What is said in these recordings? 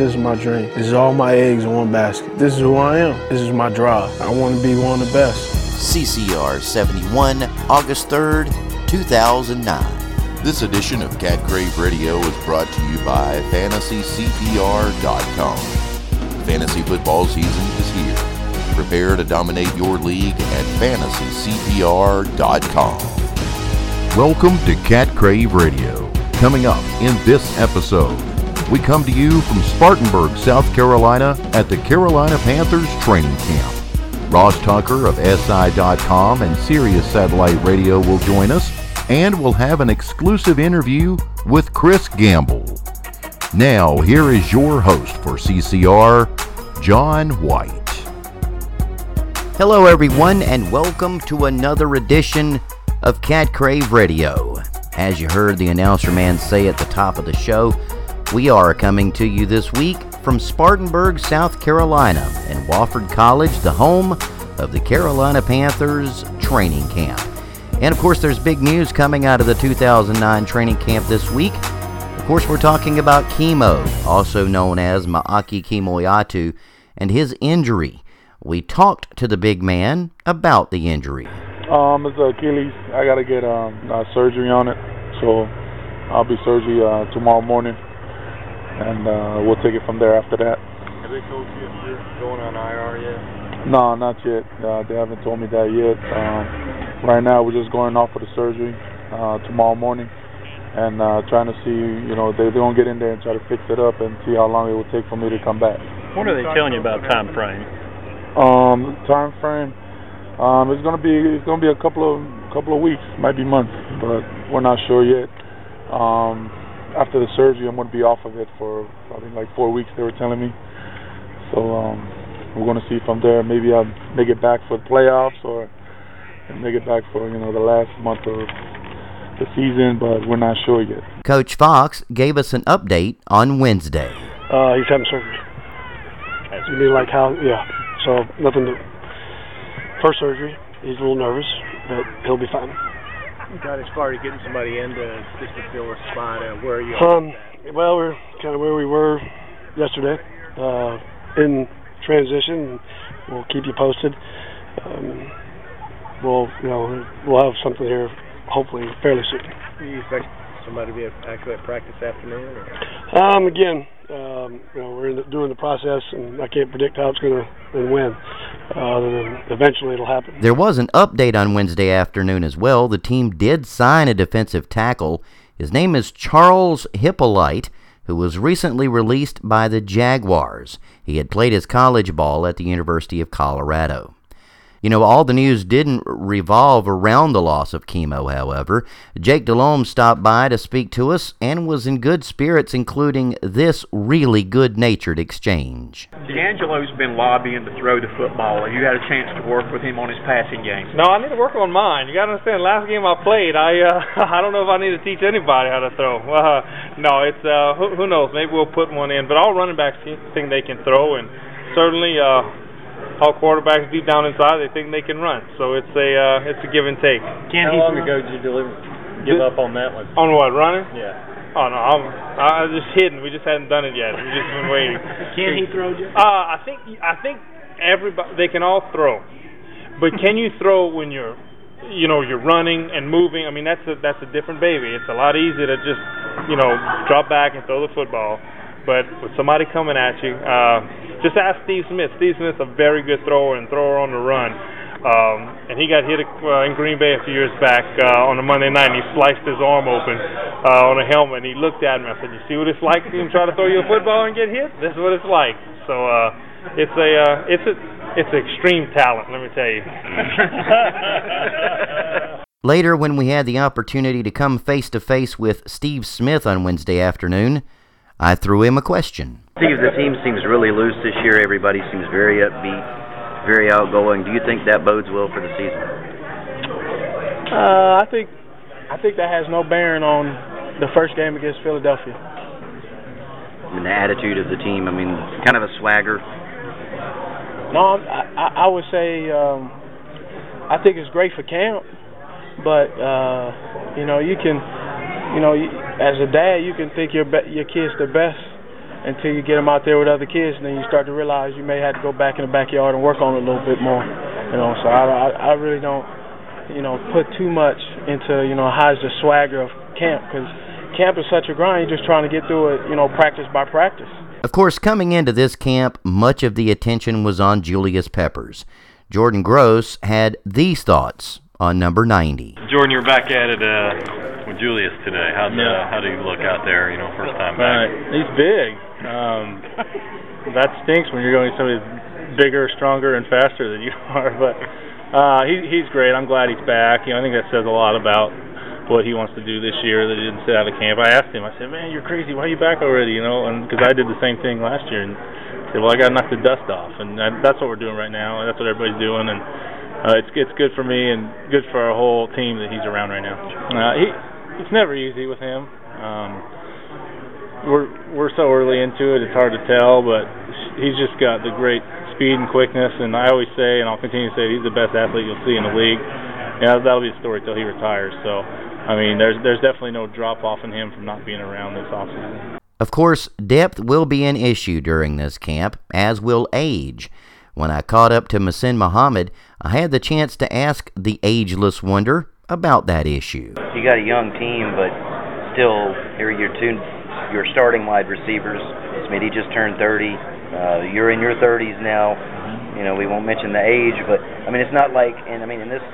This is my dream. This is all my eggs in one basket. This is who I am. This is my drive. I want to be one of the best. CCR 71, August 3rd, 2009. This edition of Cat Crave Radio is brought to you by FantasyCPR.com. Fantasy football season is here. Prepare to dominate your league at FantasyCPR.com. Welcome to Cat Crave Radio. Coming up in this episode, we come to you from Spartanburg, South Carolina at the Carolina Panthers training camp. Ross Tucker of SI.com and Sirius Satellite Radio will join us, and we'll have an exclusive interview with Chris Gamble. Now, here is your host for CCR, John White. Hello, everyone, and welcome to another edition of Cat Crave Radio. As you heard the announcer man say at the top of the show, we are coming to you this week from Spartanburg, South Carolina, and Wofford College, the home of the Carolina Panthers training camp. And of course, there's big news coming out of the 2009 training camp this week. Of course, we're talking about Kimo, also known as Ma'ake Kemoeatu, and his injury. We talked to the big man about the injury. Um, it's Achilles. I got to get um, uh, surgery on it, so I'll be surgery uh, tomorrow morning, and uh, we'll take it from there after that. Have they told you if you're going on IR yet? No, not yet. Uh, they haven't told me that yet. Um, right now, we're just going off for the surgery uh, tomorrow morning, and uh, trying to see, you know, they, they're gonna get in there and try to fix it up and see how long it will take for me to come back. What are they telling you about time frame? Um, time frame. Um, it's gonna be it's gonna be a couple of couple of weeks, might be months, but we're not sure yet. Um, after the surgery, I'm gonna be off of it for probably like four weeks. They were telling me. So um, we're gonna see from there. Maybe I'll make it back for the playoffs or make it back for you know the last month of the season, but we're not sure yet. Coach Fox gave us an update on Wednesday. Uh, he's having surgery. You mean like how? Yeah. So nothing to. First surgery. He's a little nervous, but he'll be fine. Got as far as getting somebody in to just to fill a spot. Uh, where you are you? Um. Well, we're kind of where we were yesterday. Uh, in transition. We'll keep you posted. Um, we'll, you know, we'll have something here hopefully fairly soon. Do you expect somebody to be actually at practice afternoon? Or? Um, again, um, you know, we're in the, doing the process, and I can't predict how it's going to and when. Uh, eventually it'll happen. There was an update on Wednesday afternoon as well. The team did sign a defensive tackle. His name is Charles Hippolyte, who was recently released by the Jaguars. He had played his college ball at the University of Colorado. You know, all the news didn't revolve around the loss of Kimo, however. Jake Delhomme stopped by to speak to us and was in good spirits, including this really good natured exchange. DeAngelo's been lobbying to throw the football. Have you had a chance to work with him on his passing game? No, I need to work on mine. You got to understand, last game I played, I uh, I don't know if I need to teach anybody how to throw. Uh, no, it's uh, who, who knows? Maybe we'll put one in. But all running backs think they can throw, and certainly. Uh, all quarterbacks deep down inside they think they can run. So it's a uh, it's a give and take. Can How long ago did you deliver, give up on that one? On what running? Yeah. Oh no, I'm I was just hidden. We just hadn't done it yet. We've just been waiting. can he throw? Just? Uh, I think I think everybody they can all throw, but can you throw when you're you know you're running and moving? I mean that's a that's a different baby. It's a lot easier to just you know drop back and throw the football, but with somebody coming at you. Uh, just ask Steve Smith. Steve Smith's a very good thrower and thrower on the run. Um, and he got hit uh, in Green Bay a few years back uh, on a Monday night, and he sliced his arm open uh, on a helmet. And he looked at me. I said, "You see what it's like to try to throw you a football and get hit? This is what it's like." So uh, it's a uh, it's a it's extreme talent. Let me tell you. Later, when we had the opportunity to come face to face with Steve Smith on Wednesday afternoon, I threw him a question. Steve, the team seems really loose this year. Everybody seems very upbeat, very outgoing. Do you think that bodes well for the season? Uh, I think I think that has no bearing on the first game against Philadelphia. I mean, the attitude of the team. I mean, kind of a swagger. No, I, I would say um, I think it's great for camp, but uh, you know you can, you know, as a dad, you can think your be- your kid's the best until you get them out there with other kids, and then you start to realize you may have to go back in the backyard and work on it a little bit more. You know, so I, I, I really don't, you know, put too much into, you know, how's the swagger of camp because camp is such a grind. You're just trying to get through it, you know, practice by practice. Of course, coming into this camp, much of the attention was on Julius Peppers. Jordan Gross had these thoughts on number 90. Jordan, you're back at it uh, with Julius today. How'd, uh, Yeah. how do you look out there, you know, first time Uh, back? he's big. Um, that stinks when you're going somebody bigger, stronger, and faster than you are. But uh, he, he's great. I'm glad he's back. You know, I think that says a lot about what he wants to do this year. That he didn't sit out of camp. I asked him. I said, "Man, you're crazy. Why are you back already?" You know, and because I did the same thing last year, and said, "Well, I got to knock the dust off," and that, that's what we're doing right now, and that's what everybody's doing, and uh, it's it's good for me and good for our whole team that he's around right now. Uh, he it's never easy with him. Um, we're we're so early into it; it's hard to tell. But he's just got the great speed and quickness, and I always say, and I'll continue to say, he's the best athlete you'll see in the league. Yeah, that'll be a story till he retires. So, I mean, there's there's definitely no drop off in him from not being around this offseason. Of course, depth will be an issue during this camp, as will age. When I caught up to Muhsin Muhammad, I had the chance to ask the ageless wonder about that issue. You got a young team, but still, here you're your two, your starting wide receivers. Smitty just turned 30. Uh, you're in your 30s now. You know, we won't mention the age, but I mean, it's not like, and I mean, in this,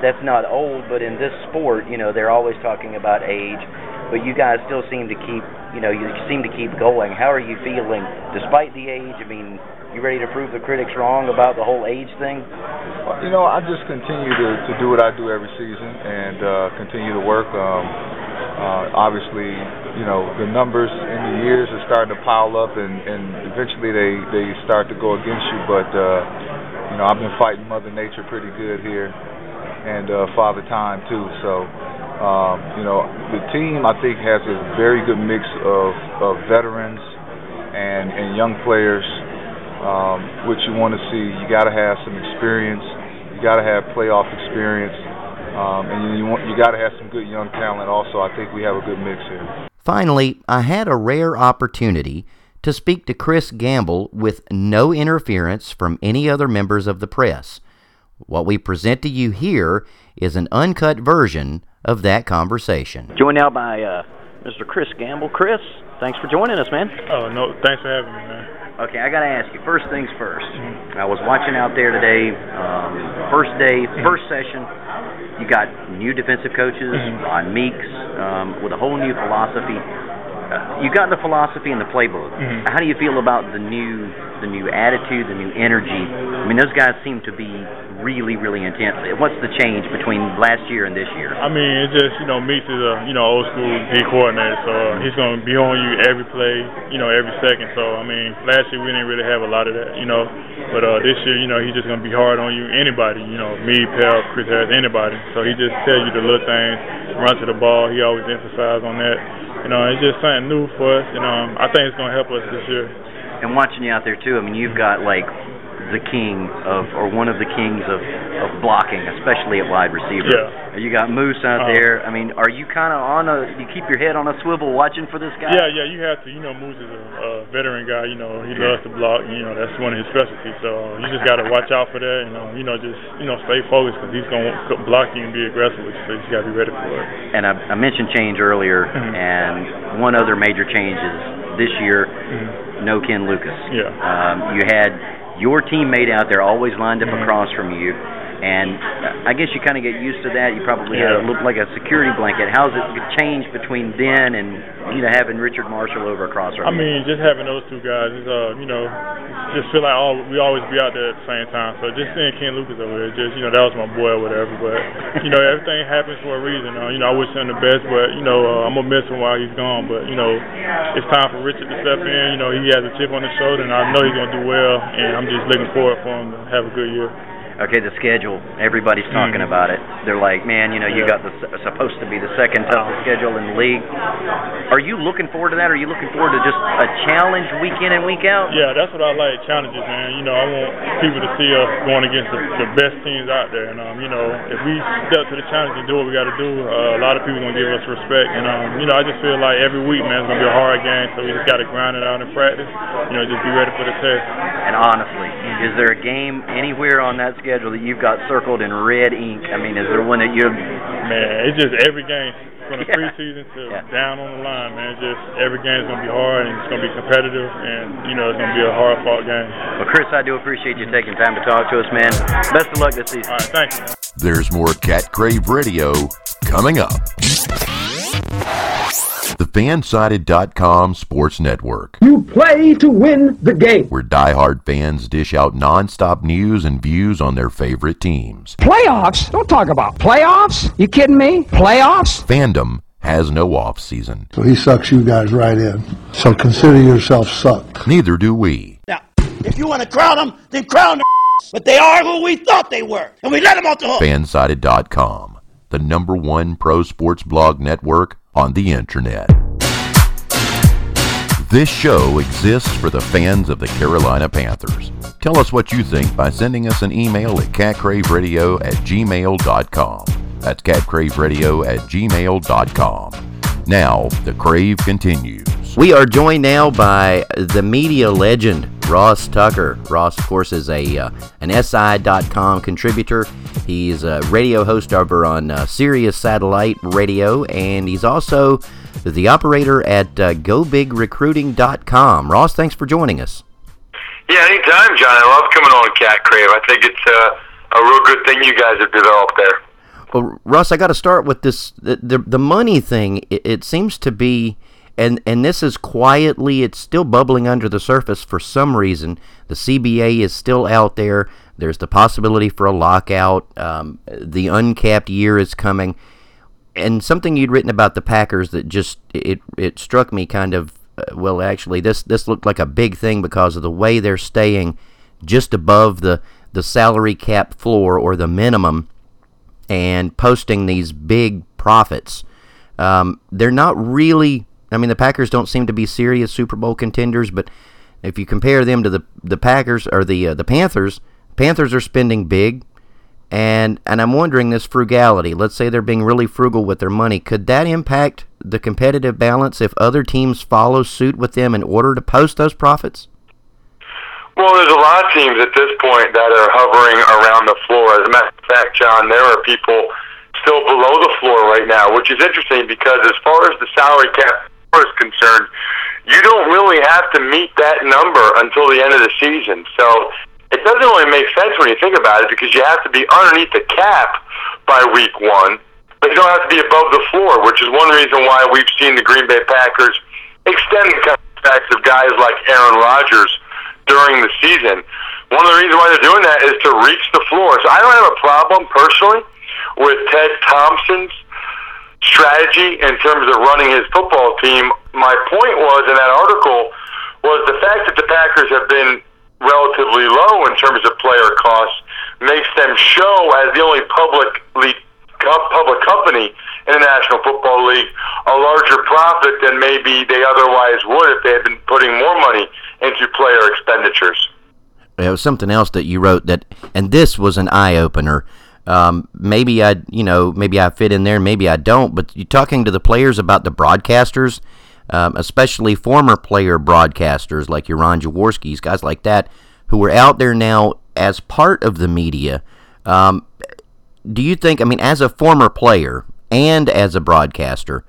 that's not old, but in this sport, you know, they're always talking about age. But you guys still seem to keep, you know, you seem to keep going. How are you feeling, despite the age? I mean, you ready to prove the critics wrong about the whole age thing? You know, I just continue to, to do what I do every season and uh, continue to work. Um, uh, obviously, you know, the numbers in the years are starting to pile up, and, and eventually they, they start to go against you. But, uh, you know, I've been fighting Mother Nature pretty good here and uh, Father Time, too. So, um, you know, the team, I think, has a very good mix of, of veterans and, and young players um, what you want to see. You got to have some experience. You got to have playoff experience, um, and you want you got to have some good young talent. Also, I think we have a good mix here. Finally, I had a rare opportunity to speak to Chris Gamble with no interference from any other members of the press. What we present to you here is an uncut version of that conversation. Joined now by uh, Mr. Chris Gamble. Chris, thanks for joining us, man. Oh no, thanks for having me, man. Okay, I got to ask you. First things 1st I was watching out there today. Um, first day, first session. You got new defensive coaches, Ron Meeks, um, with a whole new philosophy. You got the philosophy and the playbook. Mhm. How do you feel about the new, the new attitude, the new energy? I mean, those guys seem to be really, really intense. What's the change between last year and this year? I mean, it just you know Meeks is a you know old school D coordinator, so uh, he's gonna be on you every play, you know every second. So I mean, last year we didn't really have a lot of that, you know, but uh, this year you know he's just gonna be hard on you, anybody, you know, me, Pell, Chris Harris, anybody. So he just tell you the little things, run to the ball. He always emphasize on that. You know, it's just something new for us, and um, I think it's gonna help us this year. And watching you out there too, I mean, you've got like the king of, or one of the kings of, of blocking, especially at wide receiver. Yeah. You got Moose out Uh-huh. there. I mean, are you kind of on a? You keep your head on a swivel watching for this guy. Yeah, yeah, you have to. You know, Moose is a, a veteran guy. You know, he loves to block. You know, that's one of his specialties. So you just got to watch out for that. You know, you know, just you know, stay focused because he's gonna block you and be aggressive with you. So you just got to be ready for it. And I, I mentioned change earlier, Mhm. and one other major change is this year, no Ken Lucas. Yeah. Um, you had your teammate out there always lined up across from you, and I guess you kind of get used to that. You probably had a look like a security blanket. How's it changed between then and you know having Richard Marshall over across from I mean, just having those two guys, is, uh, you know, just feel like all we always be out there at the same time. So just seeing Ken Lucas over there, just you know, that was my boy or whatever. But you know, everything happens for a reason. Uh, you know, I wish him the best, but you know, uh, I'm gonna miss him while he's gone. But you know, it's time for Richard to step in. You know, he has a chip on his shoulder, and I know he's gonna do well. And I'm just looking forward for him to have a good year. Okay, the schedule. Everybody's talking Mhm. about it. They're like, man, you know, you Yeah. got the supposed to be the second toughest schedule in the league. Are you looking forward to that? Are you looking forward to just a challenge week in and week out? Yeah, that's what I like, challenges, man. You know, I want people to see us going against the, the best teams out there. And, um, you know, if we step to the challenge and do what we got to do, uh, a lot of people going to give us respect. And, um, you know, I just feel like every week, man, it's going to be a hard game. So we just got to grind it out in practice. You know, just be ready for the test. And honestly, is there a game anywhere on that schedule that you've got circled in red ink? I mean, is there one that you Man, it's just every game from the Yeah. preseason to down on the line, man. It's just every game's gonna be hard and it's gonna be competitive, and you know it's gonna be a hard fought game. Well, Chris, I do appreciate you taking time to talk to us, man. Best of luck this season. All right, thank you. There's more Cat Crave Radio coming up. The Fansided.com Sports Network, You play to win the game. where diehard fans dish out nonstop news and views on their favorite teams. Playoffs? Don't talk about playoffs. You kidding me? Playoffs? Fandom has no off season. So he sucks you guys right in. So consider yourself sucked. Neither do we. Now, if you want to crown them, then crown them. But they are who we thought they were, and we let them off the hook. Fansided.com, the number one pro sports blog network on the internet. This show exists for the fans of the Carolina Panthers. Tell us what you think by sending us an email at catcraveradio at gmail.com. That's catcraveradio at gmail.com. Now, the crave continues. We are joined now by the media legend Ross Tucker. Ross, of course, is a uh, an SI.com contributor. He's a radio host over on uh, Sirius Satellite Radio, and he's also the operator at uh, GoBigRecruiting.com. Ross, thanks for joining us. Yeah, anytime, John. I love coming on Cat Crave. I think it's uh, a real good thing you guys have developed there. Well, Russ, I got to start with this the the, the money thing. It, it seems to be, and and this is quietly, it's still bubbling under the surface for some reason. The CBA is still out there. There's the possibility for a lockout. Um, the uncapped year is coming, and something you'd written about the Packers that just it it struck me kind of. Uh, well, actually, this this looked like a big thing because of the way they're staying just above the the salary cap floor or the minimum and posting these big profits. Um, they're not really. I mean, the Packers don't seem to be serious Super Bowl contenders, but if you compare them to the the Packers or the uh, the Panthers, Panthers are spending big, and and I'm wondering this frugality. Let's say they're being really frugal with their money. Could that impact the competitive balance if other teams follow suit with them in order to post those profits? Well, there's a lot of teams at this point that are hovering around the floor. As a matter of fact, John, there are people still below the floor right now, which is interesting because as far as the salary cap is concerned, you don't really have to meet that number until the end of the season. So it doesn't really make sense when you think about it because you have to be underneath the cap by week one, but you don't have to be above the floor, which is one reason why we've seen the Green Bay Packers extend the contracts of guys like Aaron Rodgers during the season. One of the reasons why they're doing that is to reach the floor. So I don't have a problem personally with Ted Thompson's strategy in terms of running his football team. My point was in that article was the fact that the Packers have been relatively low in terms of player costs makes them show as the only publicly public company in the National Football League a larger profit than maybe they otherwise would if they had been putting more money into player expenditures. It was something else that you wrote that, and this was an eye opener. Um, maybe I, you know, maybe I fit in there, maybe I don't. But you talking to the players about the broadcasters, um, especially former player broadcasters like your Ron Jaworski's, guys like that, who are out there now as part of the media. Um, do you think? I mean, as a former player and as a broadcaster,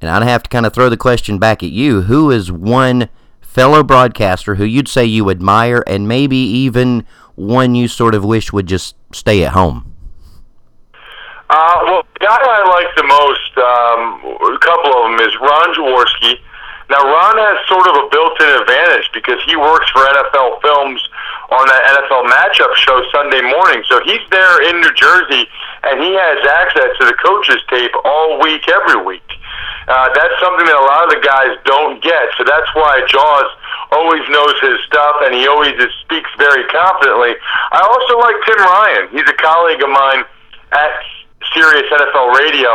and I'd have to kind of throw the question back at you: Who is one fellow broadcaster who you'd say you admire, and maybe even one you sort of wish would just stay at home? Uh, well, the guy I like the most, um, a couple of them, is Ron Jaworski. Now, Ron has sort of a built-in advantage because he works for NFL Films on that NFL matchup show Sunday morning. So he's there in New Jersey, and he has access to the coaches' tape all week, every week. Uh, that's something that a lot of the guys don't get. So that's why Jaws always knows his stuff, and he always just speaks very confidently. I also like Tim Ryan. He's a colleague of mine at Sirius NFL Radio.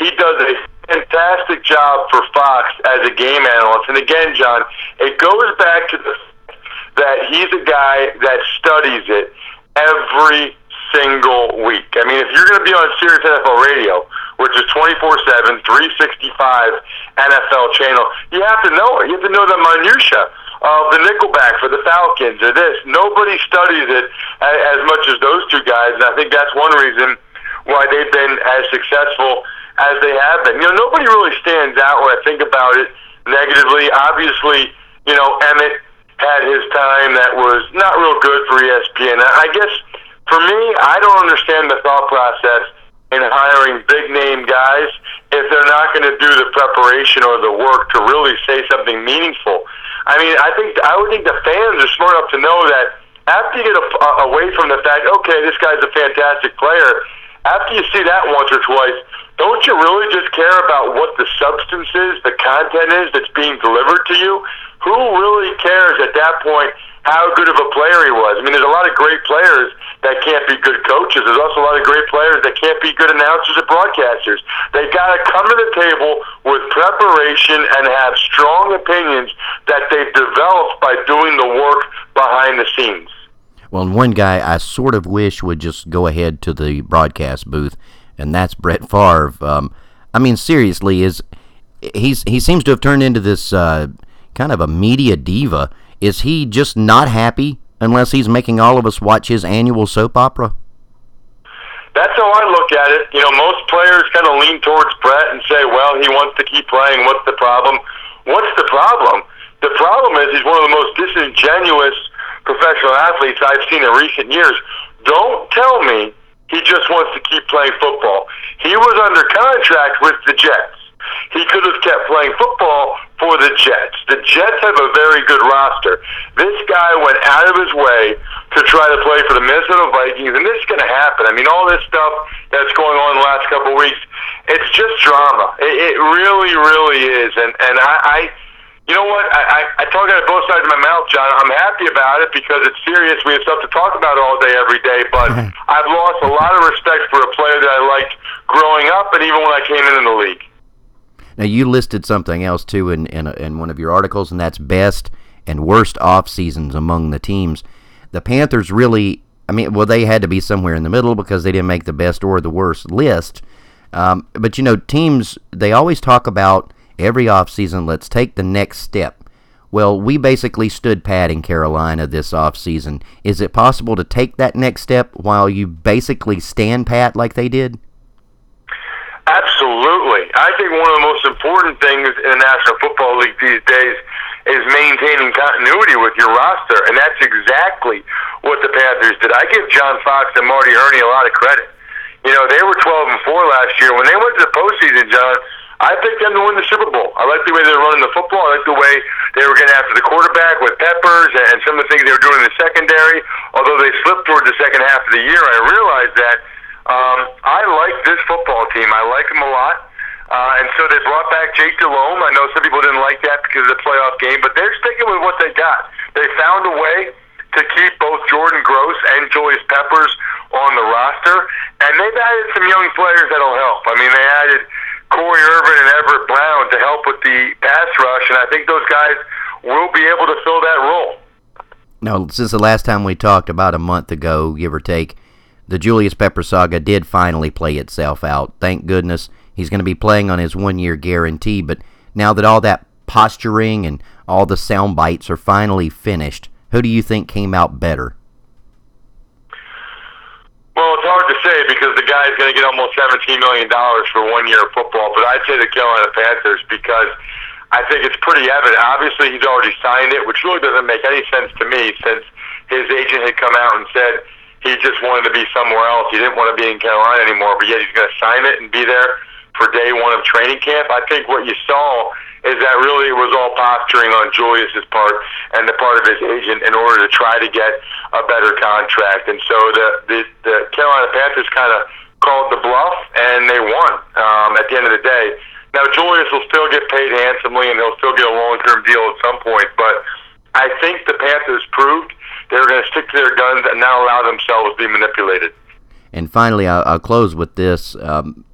He does a fantastic job for Fox as a game analyst. And again, John, it goes back to the that he's a guy that studies it every single week. I mean, if you're going to be on Sirius NFL Radio, which is 24/7, 365 NFL channel, you have to know it. You have to know the minutia of the nickelback for the Falcons or this. Nobody studies it as much as those two guys, and I think that's one reason why they've been as successful as they have been. You know, nobody really stands out when I think about it negatively. Obviously, you know, Emmitt had his time that was not real good for ESPN. I guess for me, I don't understand the thought process in hiring big name guys if they're not going to do the preparation or the work to really say something meaningful. I mean, I think I would think the fans are smart enough to know that after you get a, away from the fact, okay, this guy's a fantastic player. After you see that once or twice, don't you really just care about what the substance is, the content is that's being delivered to you? Who really cares at that point how good of a player he was? I mean, there's a lot of great players that can't be good coaches. There's also a lot of great players that can't be good announcers or broadcasters. They got to come to the table with preparation and have strong opinions that they've developed by doing the work behind the scenes. Well, one guy I sort of wish would just go ahead to the broadcast booth and that's Brett Favre. Um, I mean, seriously, is he's he seems to have turned into this uh, kind of a media diva. Is he just not happy unless he's making all of us watch his annual soap opera? That's how I look at it. You know, most players kind of lean towards Brett and say, "Well, he wants to keep playing. What's the problem?" What's the problem? The problem is he's one of the most disingenuous professional athletes I've seen in recent years. Don't tell me he just wants to keep playing football. He was under contract with the Jets. He could have kept playing football for the Jets. The Jets have a very good roster. This guy went out of his way to try to play for the Minnesota Vikings, and this is going to happen. I mean, all this stuff that's going on the last couple of weeks, it's just drama. It, it really, really is. And and I, I you know what? I, I, I talk out of both sides of my mouth, John. I'm happy about it because it's serious. We have stuff to talk about all day, every day. But I've lost a lot of respect for a player that I liked growing up, and even when I came in in the league. Now you listed something else too in in, in one of your articles, and that's best and worst off seasons among the teams. The Panthers really, I mean, well, they had to be somewhere in the middle because they didn't make the best or the worst list. Um, but you know, teams they always talk about every off season. let's take the next step. Well, we basically stood pat in Carolina this off season. Is it possible to take that next step while you basically stand pat like they did? Absolutely. I think one of the most important things in the National Football League these days is maintaining continuity with your roster, and that's exactly what the Panthers did. I give John Fox and Marty Hurney a lot of credit. You know, they were 12 and 4 last year. When they went to the postseason, John, I picked them to win the Super Bowl. I like the way they were running the football. I like the way they were getting after the quarterback with Peppers and some of the things they were doing in the secondary. Although they slipped toward the second half of the year, I realized that um, I like this football team. I like them a lot. Uh, and so they brought back Jake Delhomme. I know some people didn't like that because of the playoff game, but they're sticking with what they got. They found a way to keep both Jordan Gross and Julius Peppers on the roster, and they've added some young players that'll help. I mean, they added Corvey Irvin and Everett Brown to help with the pass rush, and I think those guys will be able to fill that role. Now, since the last time we talked about a month ago, give or take, the Julius Pepper saga did finally play itself out. Thank goodness he's going to be playing on his one year guarantee. But now that all that posturing and all the sound bites are finally finished, who do you think came out better? Well, it's hard to say because the guy's going to get almost $17 million for one year of football, but I'd say the Carolina Panthers because I think it's pretty evident. Obviously, he's already signed it, which really doesn't make any sense to me since his agent had come out and said he just wanted to be somewhere else. He didn't want to be in Carolina anymore, but yet he's going to sign it and be there for day one of training camp. I think what you saw is that really it was all posturing on Julius's part and the part of his agent in order to try to get a better contract. And so the the, the Carolina Panthers kind of called the bluff and they won um, at the end of the day. Now Julius will still get paid handsomely and he'll still get a long term deal at some point, but has proved they're going to stick to their guns and not allow themselves to be manipulated. And finally, I'll, I'll close with this. Um,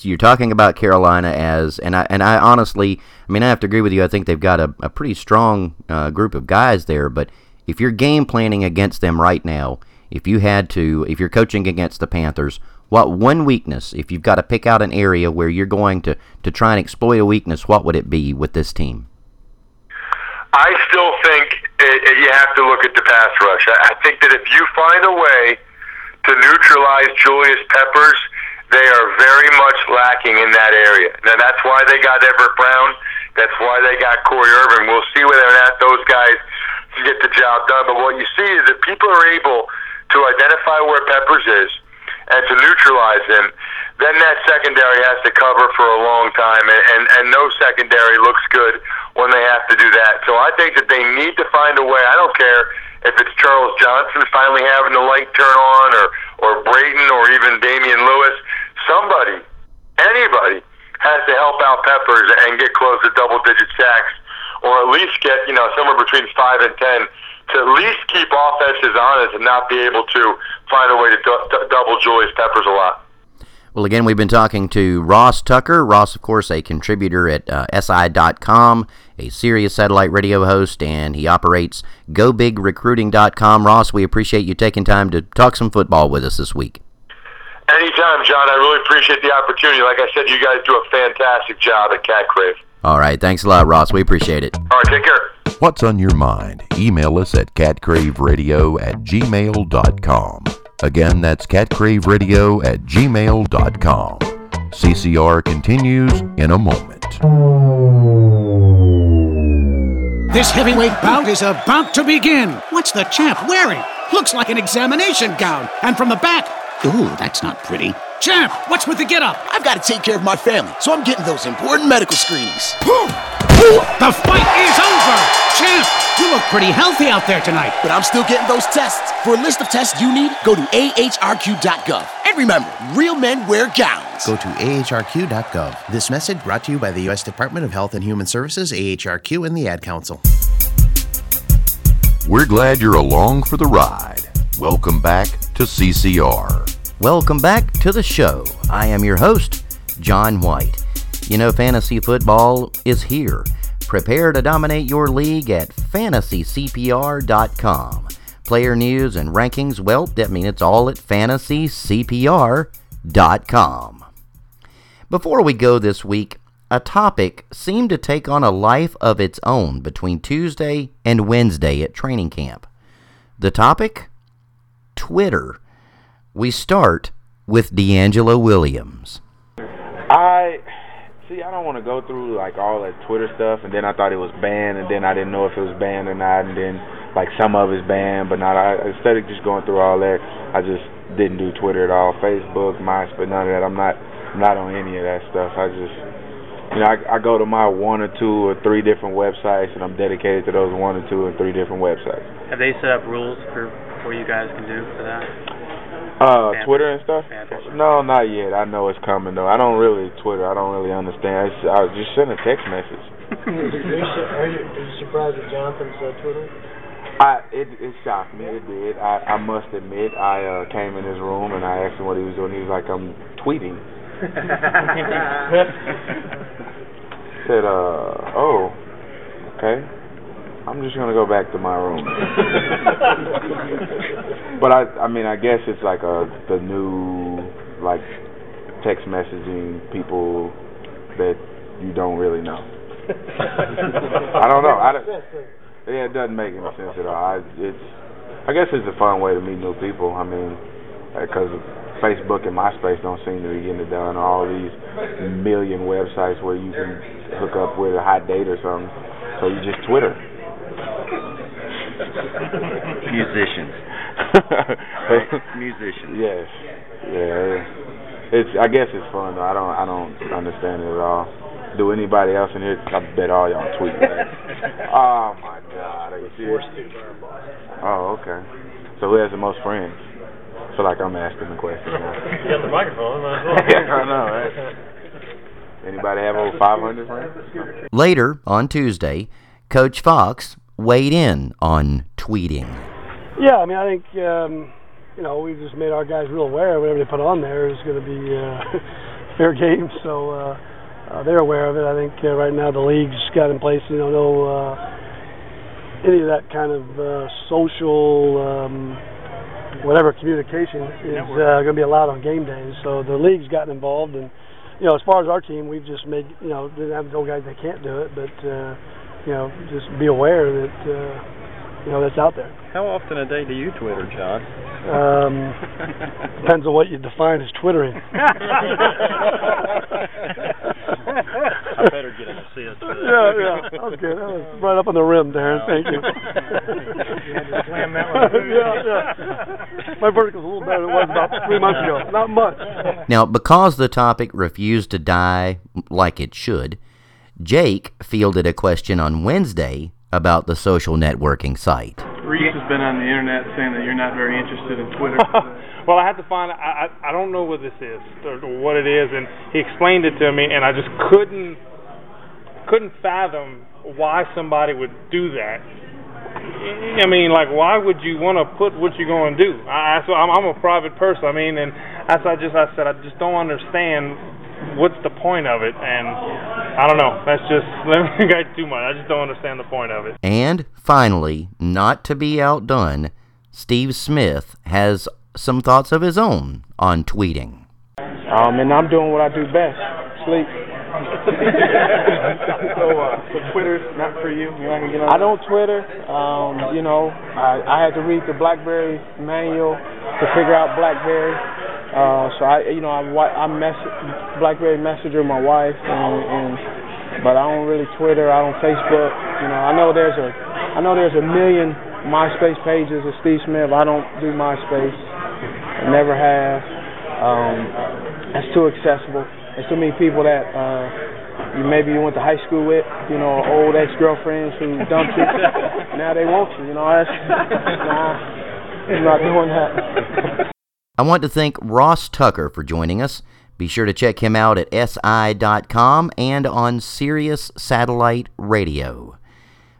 you're talking about Carolina as, and I and I honestly, I mean, I have to agree with you. I think they've got a, a pretty strong uh, group of guys there. But if you're game planning against them right now, if you had to, if you're coaching against the Panthers, what one weakness, if you've got to pick out an area where you're going to to try and exploit a weakness, what would it be with this team? I still think it, it, you have to look at the pass rush. I, I think that if you find a way to neutralize Julius Peppers, they are very much lacking in that area. Now that's why they got Everett Brown. That's why they got Corvey Irvin. We'll see whether or not those guys can get the job done. But what you see is that people are able to identify where Peppers is and to neutralize him, then that secondary has to cover for a long time, and, and, and no secondary looks good when they have to do that. So I think that they need to find a way. I don't care if it's Charles Johnson finally having the light turn on, or or Brayton, or even Damione Lewis. Somebody, anybody, has to help out Peppers and get close to double-digit sacks, or at least get you know somewhere between five and ten to at least keep offenses honest and not be able to find a way to du- double Julius Peppers a lot. Well, again, we've been talking to Ross Tucker. Ross, of course, a contributor at uh, SI.com, a Sirius satellite radio host, and he operates GoBigRecruiting.com. Ross, we appreciate you taking time to talk some football with us this week. Anytime, John. I really appreciate the opportunity. Like I said, you guys do a fantastic job at Cat Crave. All right. Thanks a lot, Ross. We appreciate it. All right. Take care. What's on your mind? Email us at catcraveradio at gmail.com. Again, that's catcraveradio at gmail.com. CCR continues in a moment. This heavyweight bout is about to begin. What's the champ wearing? Looks like an examination gown. And from the back, ooh, that's not pretty. Champ, what's with the getup? I've got to take care of my family, so I'm getting those important medical screenings. The fight is over! Champ, you look pretty healthy out there tonight. But I'm still getting those tests. For a list of tests you need, go to ahrq.gov. And remember, real men wear gowns. Go to ahrq.gov. This message brought to you by the U.S. Department of Health and Human Services, AHRQ, and the Ad Council. We're glad you're along for the ride. Welcome back to CCR. Welcome back to the show. I am your host, John White. You know, fantasy football is here. Prepare to dominate your league at fantasycpr.com. Player news and rankings, well, that means it's all at fantasycpr.com. Before we go this week, a topic seemed to take on a life of its own between Tuesday and Wednesday at training camp. The topic? Twitter. We start with DeAngelo Williams. I see. I don't want to go through like all that Twitter stuff, and then I thought it was banned, and then I didn't know if it was banned or not, and then like some of it's banned, but not. I instead of just going through all that, I just didn't do Twitter at all. Facebook, MySpace, none of that. I'm not. I'm not on any of that stuff. I just, you know, I, I go to my one or two or three different websites, and I'm dedicated to those one or two or three different websites. Have they set up rules for what you guys can do for that? Uh, Panthers. Twitter and stuff? No, not yet. I know it's coming though. I don't really Twitter. I don't really understand. It's, I just send a text message. are, you, are you surprised that Jonathan's uh, Twitter? I it it shocked me. It did. I I must admit. I uh came in his room and I asked him what he was doing. He was like, I'm tweeting. Said, uh, oh, okay. I'm just gonna go back to my room. but I I mean I guess it's like a the new like text messaging people that you don't really know. I don't know. I don't, yeah, it doesn't make any sense at all. I it's I guess it's a fun way to meet new people. I mean, because Facebook and MySpace don't seem to be getting it done. All these million websites where you can hook up with a hot date or something. So you just Twitter. Musicians. Musicians. Yes. Yeah. It's. I guess it's fun though. I don't. I don't understand it at all. Do anybody else in here? I bet all y'all tweet. Right? oh my God! Are you serious? Oh, okay. So who has the most friends? I feel like I'm asking the question now. You got the microphone. Might as well. yeah, I know, right? Anybody have over 500 friends? Later on Tuesday, Coach Fox weighed in on tweeting. Yeah, I mean, I think um, you know we've just made our guys real aware of whatever they put on there is going to be uh, fair game. So uh, uh, they're aware of it. I think uh, right now the league's got in place. You know, no uh, any of that kind of uh, social. Um, whatever communication is uh, going to be allowed on game days. So the league's gotten involved, and you know, as far as our team, we've just made you know didn't have no guys that can't do it, but uh, you know, just be aware that uh, you know that's out there. How often a day do you Twitter, John? Um, depends on what you define as twittering. I better get an assist. for that. Yeah, yeah, that was good. That was right up on the rim, Darren. Thank you. You had to slam that one yeah, yeah. My vertical was a little better than it was about three months ago. Not much. Now, because the topic refused to die like it should, Jake fielded a question on Wednesday about the social networking site. Reese has been on the internet saying that you're not very interested in Twitter. well, I had to find. I I, I don't know what this is or what it is, and he explained it to me, and I just couldn't couldn't fathom why somebody would do that. I mean, like, why would you want to put what you're going to do? I, so I'm, I'm a private person. I mean, and as I just I said, I just don't understand what's the point of it, and I don't know. That's just let me get too much. I just don't understand the point of it. And finally, not to be outdone, Steve Smith has some thoughts of his own on tweeting. Um, and I'm doing what I do best, sleep. so, uh, so Twitter's not for you. Not gonna get on. I don't Twitter. Um, you know, I, I had to read the BlackBerry manual to figure out BlackBerry. Uh, so I, you know, I I mess BlackBerry Messenger my wife, and, and but I don't really Twitter. I don't Facebook. You know, I know there's a I know there's a million MySpace pages of Steve Smith. I don't do MySpace. I never have. Um, that's too accessible. There's too many people that uh, you maybe you went to high school with, you know, old ex-girlfriends who dumped you. now they want you. You know, that's nah. I'm not doing that. I want to thank Ross Tucker for joining us. Be sure to check him out at si.com and on Sirius Satellite Radio.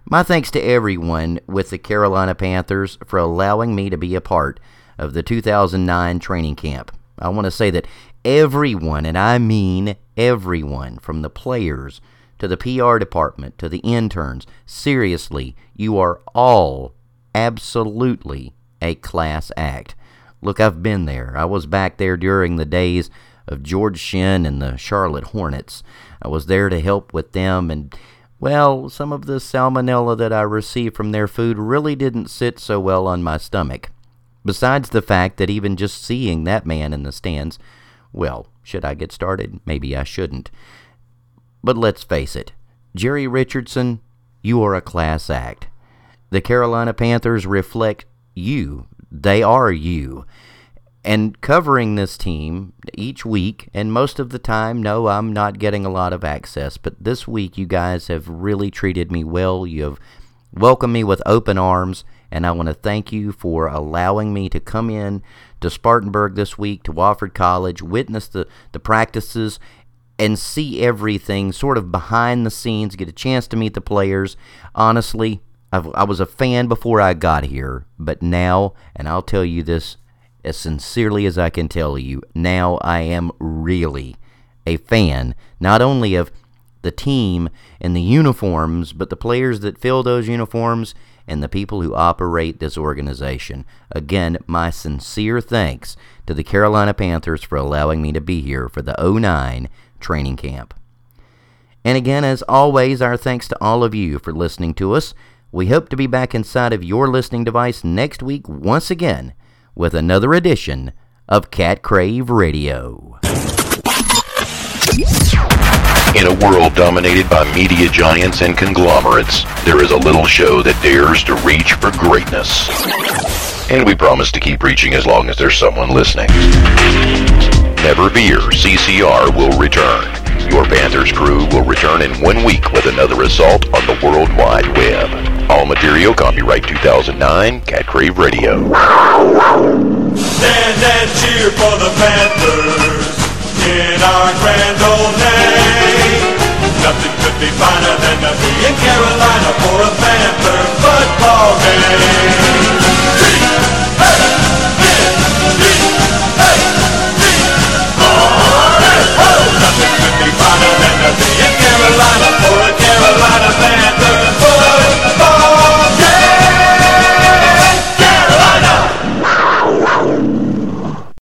My thanks to everyone with the Carolina Panthers for allowing me to be a part of the 2009 training camp. I want to say that everyone, and I mean everyone, from the players to the PR department to the interns, seriously, you are all absolutely a class act. Look, I've been there. I was back there during the days of George Shinn and the Charlotte Hornets. I was there to help with them, and, well, some of the salmonella that I received from their food really didn't sit so well on my stomach. Besides the fact that even just seeing that man in the stands, well, should I get started? Maybe I shouldn't. But let's face it, Jerry Richardson, you are a class act. The Carolina Panthers reflect you. They are you. And covering this team each week, and most of the time, no, I'm not getting a lot of access, but this week you guys have really treated me well. You have welcomed me with open arms, and I want to thank you for allowing me to come in to Spartanburg this week, to Wofford College, witness the, the practices, and see everything sort of behind the scenes, get a chance to meet the players. Honestly, I've, I was a fan before I got here, but now, and I'll tell you this as sincerely as I can tell you, now I am really a fan, not only of the team and the uniforms, but the players that fill those uniforms and the people who operate this organization. Again, my sincere thanks to the Carolina Panthers for allowing me to be here for the 09 training camp. And again, as always, our thanks to all of you for listening to us. We hope to be back inside of your listening device next week once again with another edition of Cat Crave Radio. In a world dominated by media giants and conglomerates, there is a little show that dares to reach for greatness. And we promise to keep reaching as long as there's someone listening. Never fear, CCR will return. Your Panthers crew will return in one week with another assault on the World Wide Web. All material copyright 2009, Cat Crave Radio. Stand and cheer for the Panthers in our grand old name. Nothing could be finer than to be in Carolina for a Bamford football game. Nothing could be finer than to be in Carolina for a Carolina Panther